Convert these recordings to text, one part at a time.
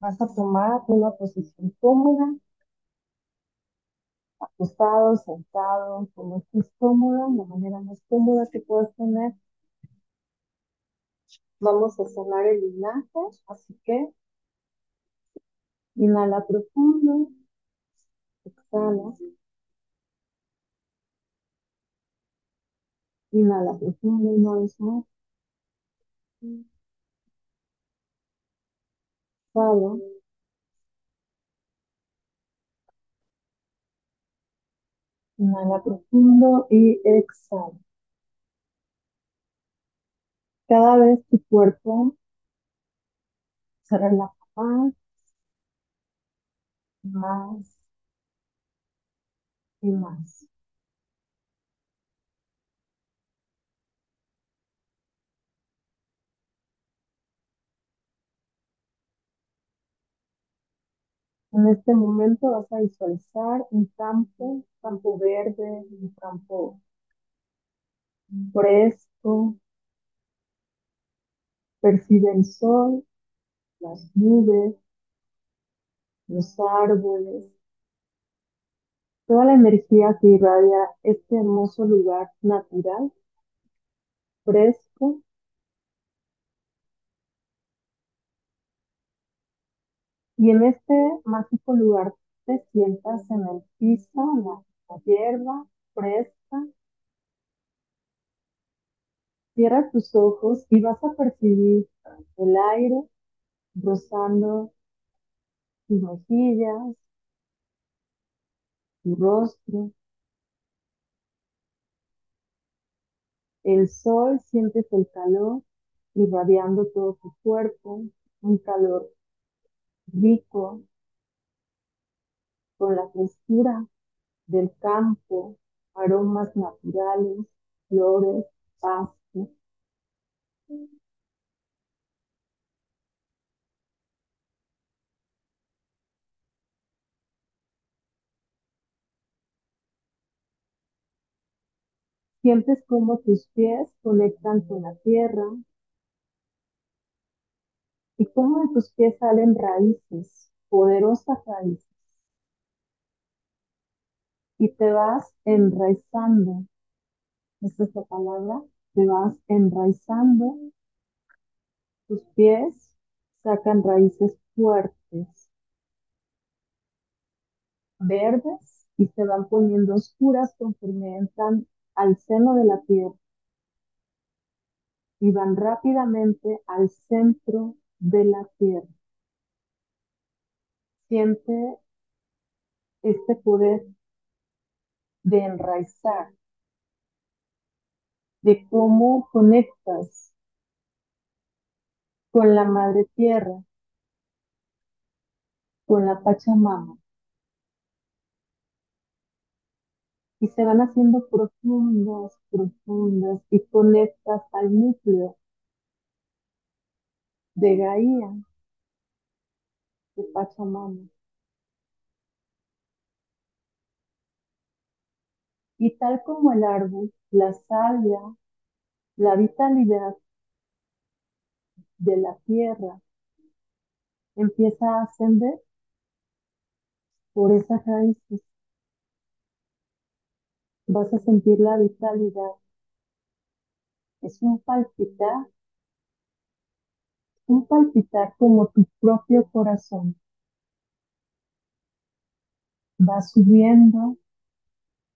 Vas a tomar una posición cómoda, acostado, sentado, como estés cómoda, la manera más cómoda que puedas tener. Vamos a sonar el linaje, así que inhala profundo, exhala, inhala profundo una vez más, exhala, inhala profundo y exhala. Cada vez tu cuerpo se relaja más y más. En este momento vas a visualizar un campo, campo verde, un campo fresco. Percibe el sol, las nubes, los árboles, toda la energía que irradia este hermoso lugar natural, fresco. Y en este mágico lugar te sientas en el piso, en la, hierba fresca. Cierra tus ojos y vas a percibir el aire rozando tus mejillas, tu rostro. El sol, sientes el calor irradiando todo tu cuerpo, un calor rico, con la frescura del campo, aromas naturales, flores, pasto. Sientes cómo tus pies conectan con la tierra y cómo de tus pies salen raíces, poderosas raíces. Y te vas enraizando, esta es la palabra, te vas enraizando, tus pies sacan raíces fuertes, verdes, y se van poniendo oscuras conforme entran al seno de la tierra y van rápidamente al centro de la tierra. Siente este poder de enraizar, de cómo conectas con la madre tierra, con la Pachamama. Y se van haciendo profundas, profundas y conectas al núcleo de Gaia, de Pachamama. Y tal como el árbol, la salvia, la vitalidad de la tierra empieza a ascender por esas raíces. Vas a sentir la vitalidad. Es un palpitar, un palpitar como tu propio corazón. Va subiendo,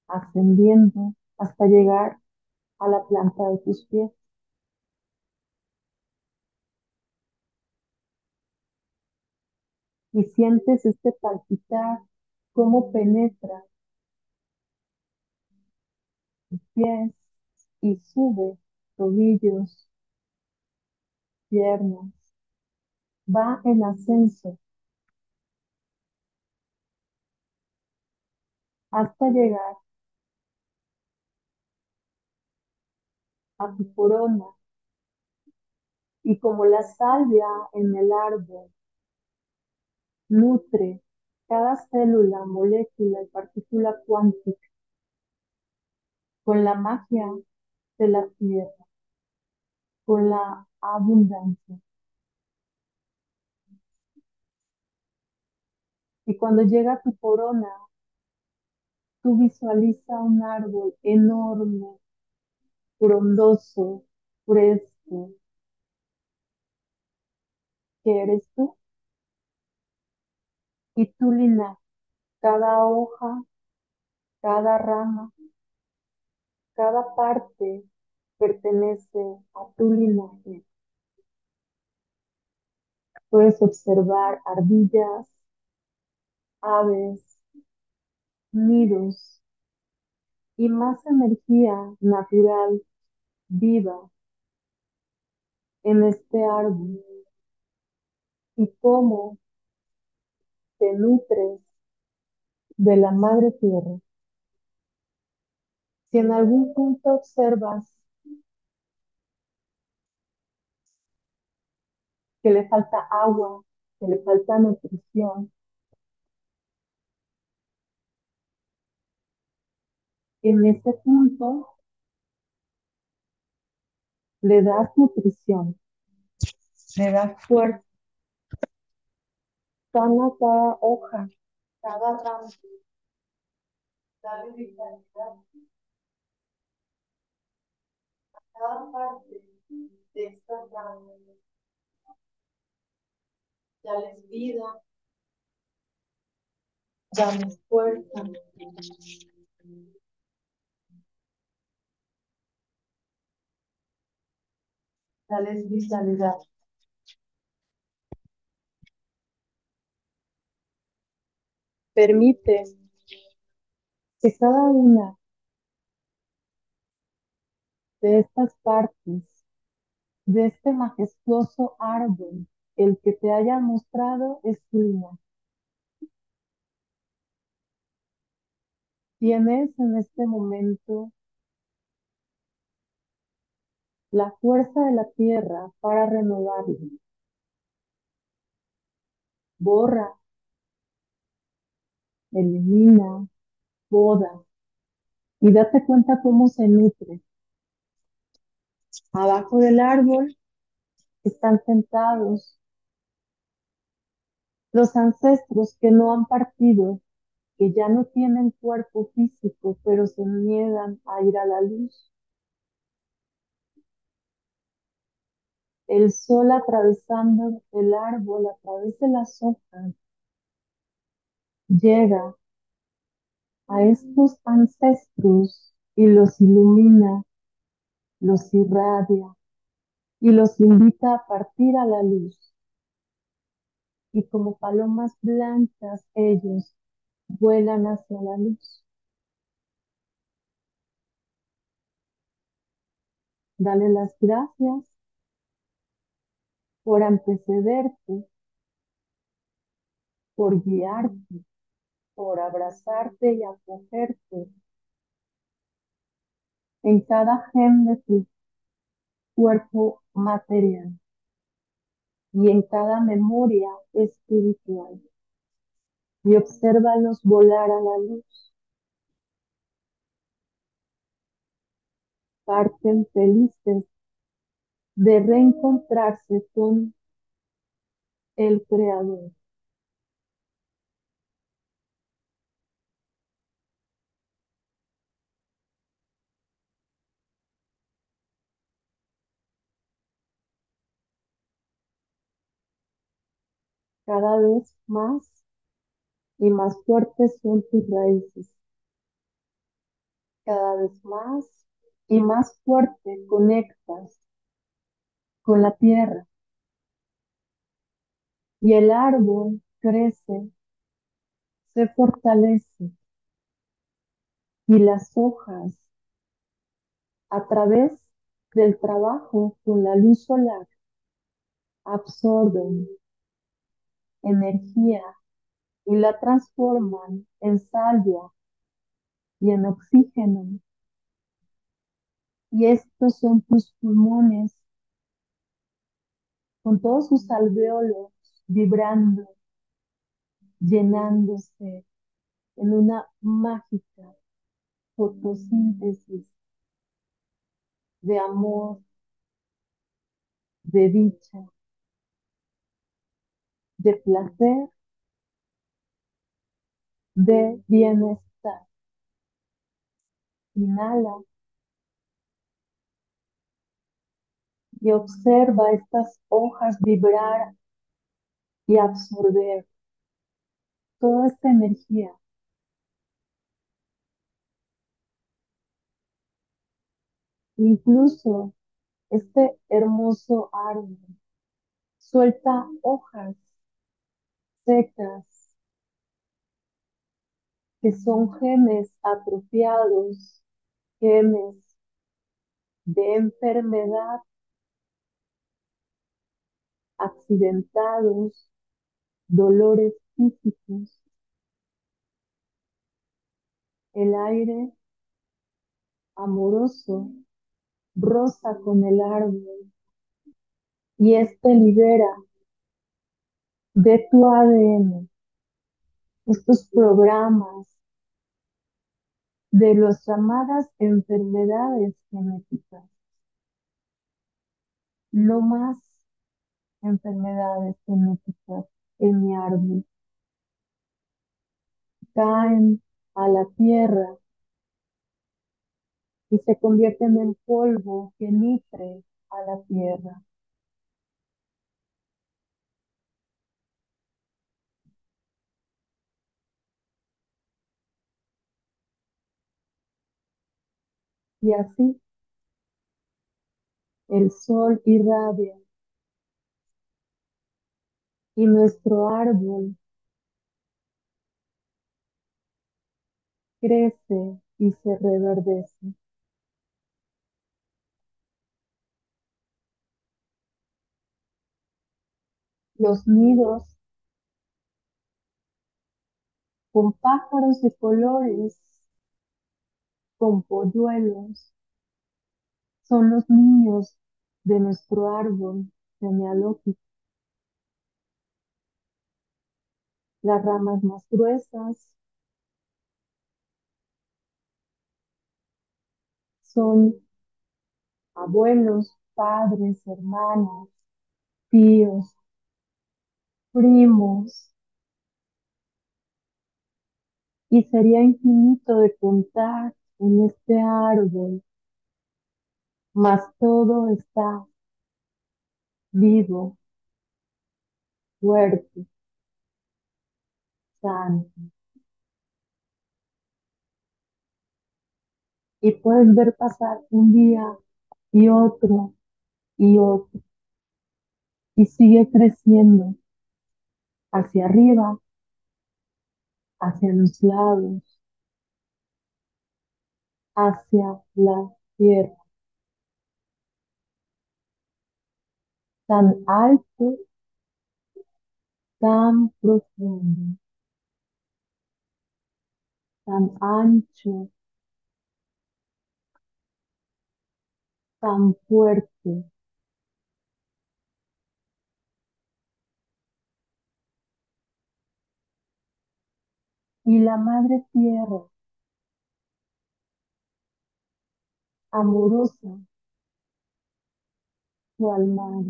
ascendiendo hasta llegar a la planta de tus pies. Y sientes este palpitar, cómo penetra tus pies y sube tobillos, piernas. Va en ascenso hasta llegar a tu corona. Y como la salvia en el árbol nutre cada célula, molécula y partícula cuántica con la magia de la tierra, con la abundancia. Y cuando llega tu corona, tú visualiza un árbol enorme, frondoso, fresco, que eres tú. Y tu linaje, cada hoja, cada rama, cada parte pertenece a tu linaje. Puedes observar ardillas, aves, nidos y más energía natural viva en este árbol y cómo te nutres de la madre tierra. Si en algún punto observas que le falta agua, que le falta nutrición, en ese punto le das nutrición, le das fuerza, sana cada hoja, cada rama, dale vitalidad a cada parte de esta rama. Dales vida, dales fuerza. Dales vitalidad. Permite que cada una de estas partes, de este majestuoso árbol, el que te haya mostrado es tu linaje. Tienes en este momento la fuerza de la tierra para renovarlo. Borra, elimina, poda y date cuenta cómo se nutre. Abajo del árbol están sentados los ancestros que no han partido, que ya no tienen cuerpo físico, pero se niegan a ir a la luz. El sol atravesando el árbol a través de las hojas llega a estos ancestros y los ilumina, los irradia y los invita a partir a la luz. Y como palomas blancas ellos vuelan hacia la luz. Dale las gracias por antecederte, por guiarte, por abrazarte y acogerte en cada gen de tu cuerpo material y en cada memoria espiritual. Y obsérvalos volar a la luz. Parten felices de reencontrarse con el Creador. Cada vez más y más fuertes son tus raíces. Cada vez más y más fuerte conectas con la tierra. Y el árbol crece, se fortalece y las hojas a través del trabajo con la luz solar absorben energía y la transforman en salvia y en oxígeno. Y estos son tus pulmones con todos sus alveolos vibrando, llenándose en una mágica fotosíntesis de amor, de dicha, de placer de bienestar. Inhala y observa estas hojas vibrar y absorber toda esta energía. Incluso este hermoso árbol suelta hojas secas que son genes atrofiados, genes de enfermedad, accidentados, dolores físicos. El aire amoroso rosa con el árbol y este libera de tu ADN estos programas de las llamadas enfermedades genéticas. No más enfermedades genéticas en mi árbol. Caen a la tierra y se convierten en polvo que nutre a la tierra. Y así el sol irradia y nuestro árbol crece y se reverdece. Los nidos con pájaros de colores, con polluelos, son los niños de nuestro árbol genealógico. Las ramas más gruesas son abuelos, padres, hermanos, tíos, primos. Y sería infinito de contar en este árbol, mas todo está vivo, fuerte, Y puedes ver pasar un día y otro y otro. Y sigue creciendo hacia arriba, hacia los lados, hacia la tierra. Tan alto, tan profundo, tan ancho, tan fuerte. Y la madre tierra, amorosa, su alma,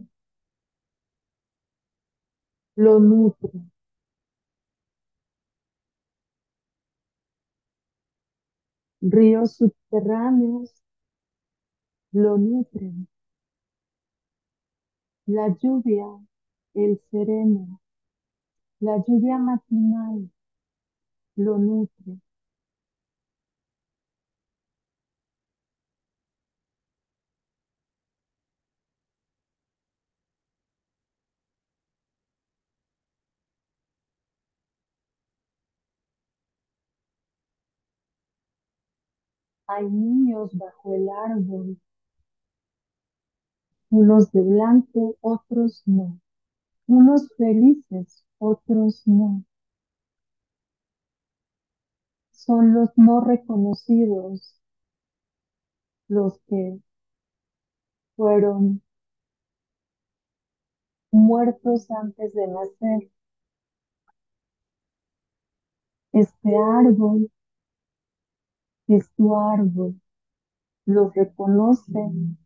lo nutre. Ríos subterráneos lo nutren. La lluvia, el sereno, la lluvia matinal lo nutre. Hay niños bajo el árbol, unos de blanco, otros no. Unos felices, otros no. Son los no reconocidos los que fueron muertos antes de nacer. Este árbol es tu árbol. Los reconocen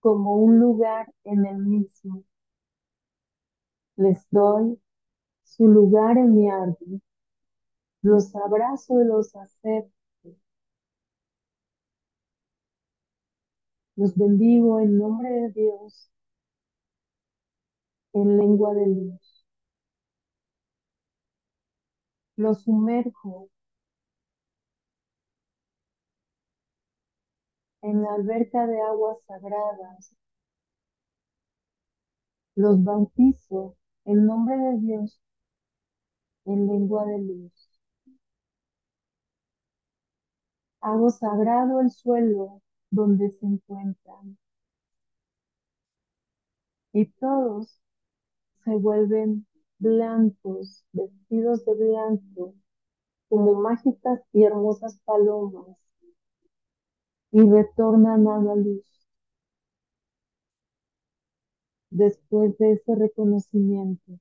como un lugar en el mismo. Les doy su lugar en mi árbol. Los abrazo y los acepto. Los bendigo en nombre de Dios, en lengua de luz. Los sumerjo en la alberca de aguas sagradas. Los bautizo en nombre de Dios, en lengua de luz. Hago sagrado el suelo donde se encuentran. Y todos se vuelven blancos, vestidos de blanco, como mágicas y hermosas palomas, y retornan a la luz. Después de ese reconocimiento,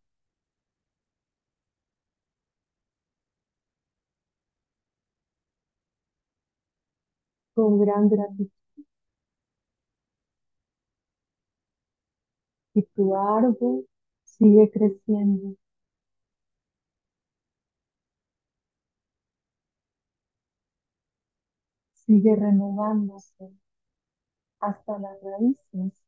con gran gratitud. Y tu árbol sigue creciendo. Sigue renovándose hasta las raíces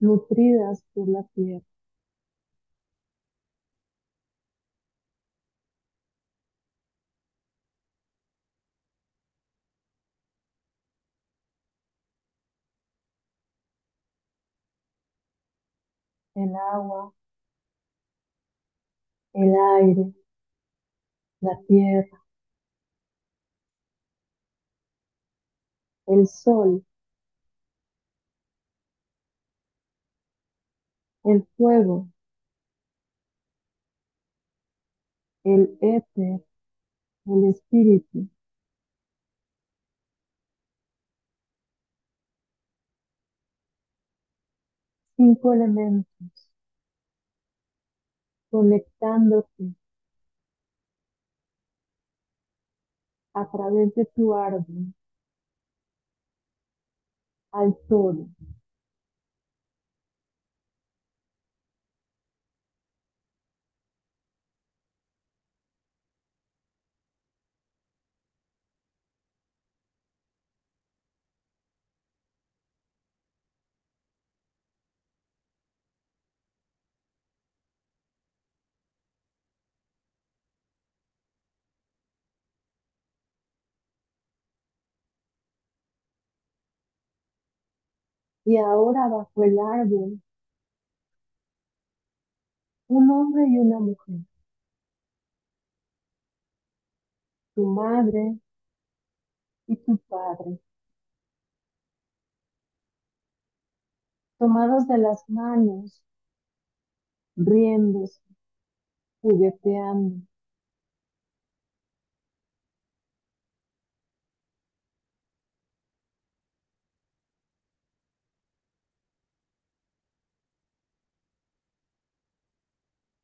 nutridas por la tierra. El agua, el aire, la tierra, el sol, el fuego, el éter, el espíritu, cinco elementos, conectándote a través de tu árbol al todo. Y ahora bajo el árbol, un hombre y una mujer, tu madre y tu padre, tomados de las manos, riéndose, jugueteando.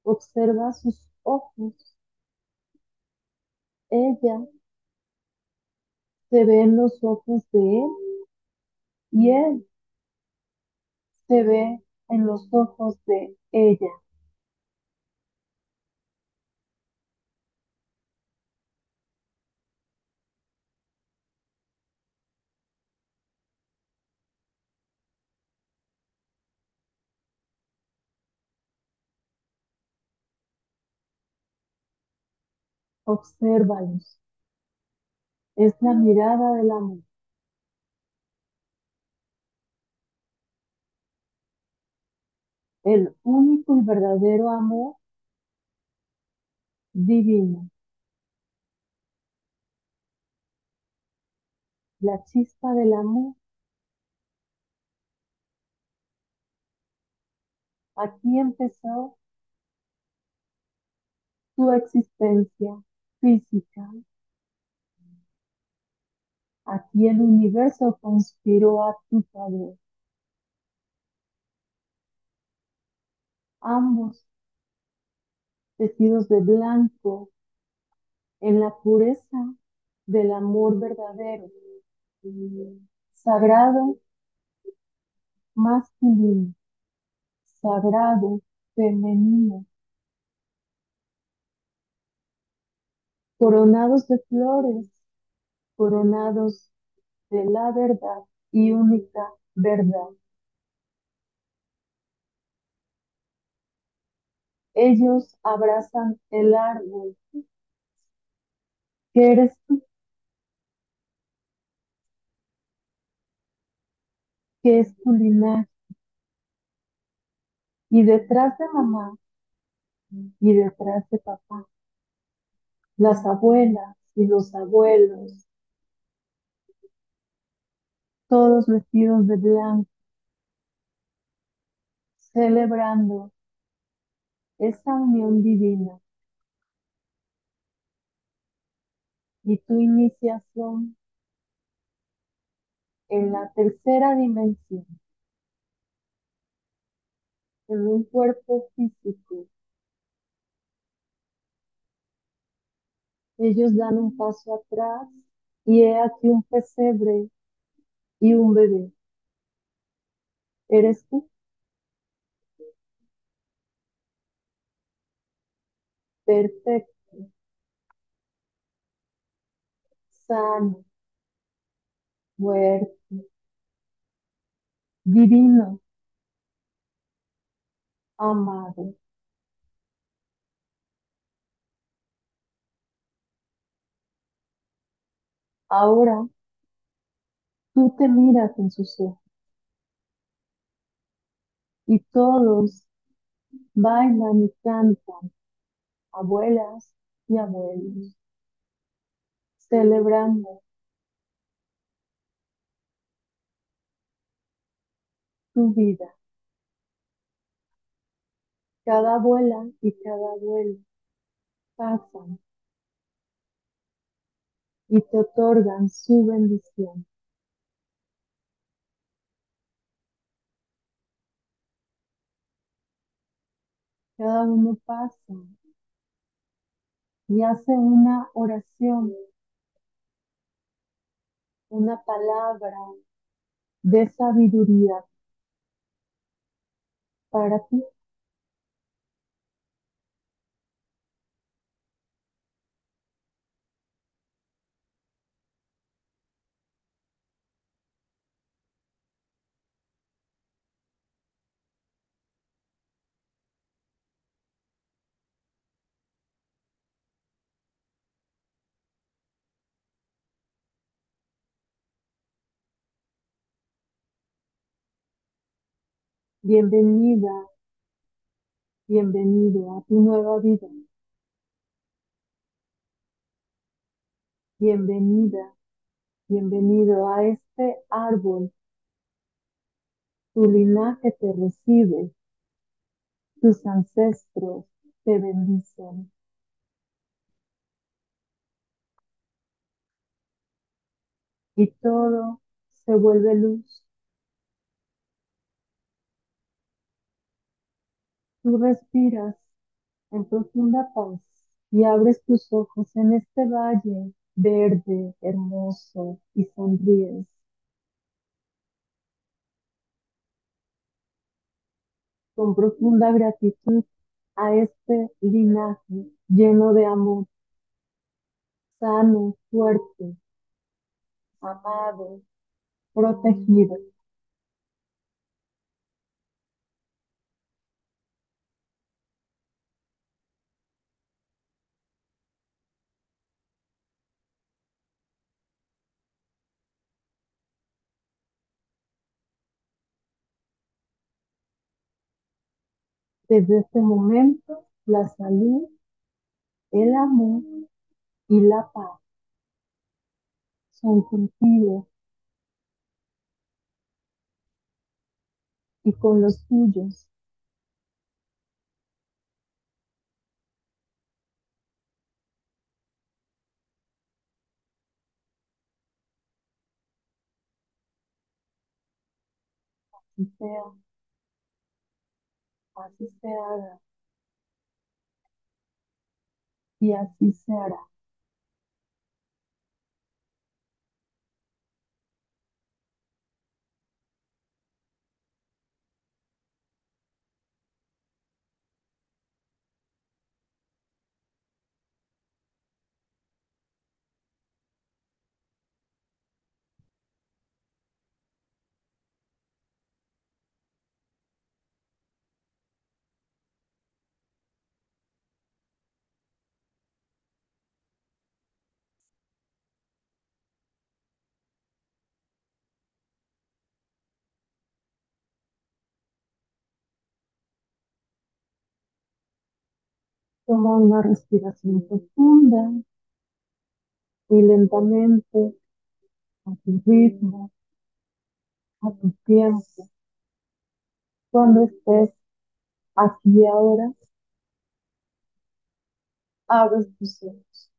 Observa sus ojos. Ella se ve en los ojos de él y él se ve en los ojos de ella. Obsérvalos. Es la mirada del amor. El único y verdadero amor divino. La chispa del amor. Aquí empezó tu existencia física. Aquí el universo conspiró a tu favor. Ambos vestidos de blanco en la pureza del amor verdadero, sagrado, masculino, sagrado, femenino, coronados de flores, coronados de la verdad y única verdad. Ellos abrazan el árbol. ¿Qué eres tú? ¿Qué es tu linaje? Y detrás de mamá y detrás de papá, las abuelas y los abuelos, todos vestidos de blanco, celebrando esa unión divina y tu iniciación en la tercera dimensión, en un cuerpo físico. Ellos dan un paso atrás y he aquí un pesebre y un bebé. ¿Eres tú? Perfecto, sano, fuerte, divino, amado. Ahora tú te miras en sus ojos y todos bailan y cantan, abuelas y abuelos, celebrando tu vida. Cada abuela y cada abuelo pasan y te otorgan su bendición. Cada uno pasa y hace una oración, una palabra de sabiduría para ti. Bienvenida, bienvenido a tu nueva vida. Bienvenida, bienvenido a este árbol. Tu linaje te recibe, tus ancestros te bendicen. Y todo se vuelve luz. Tú respiras en profunda paz y abres tus ojos en este valle verde, hermoso y sonríes. Con profunda gratitud a este linaje lleno de amor, sano, fuerte, amado, protegido. Desde este momento, la salud, el amor y la paz son contigo y con los tuyos. Así se haga y así se hará. Toma una respiración profunda y lentamente, a tu ritmo, a tu tiempo. Cuando estés aquí ahora, abres tus ojos.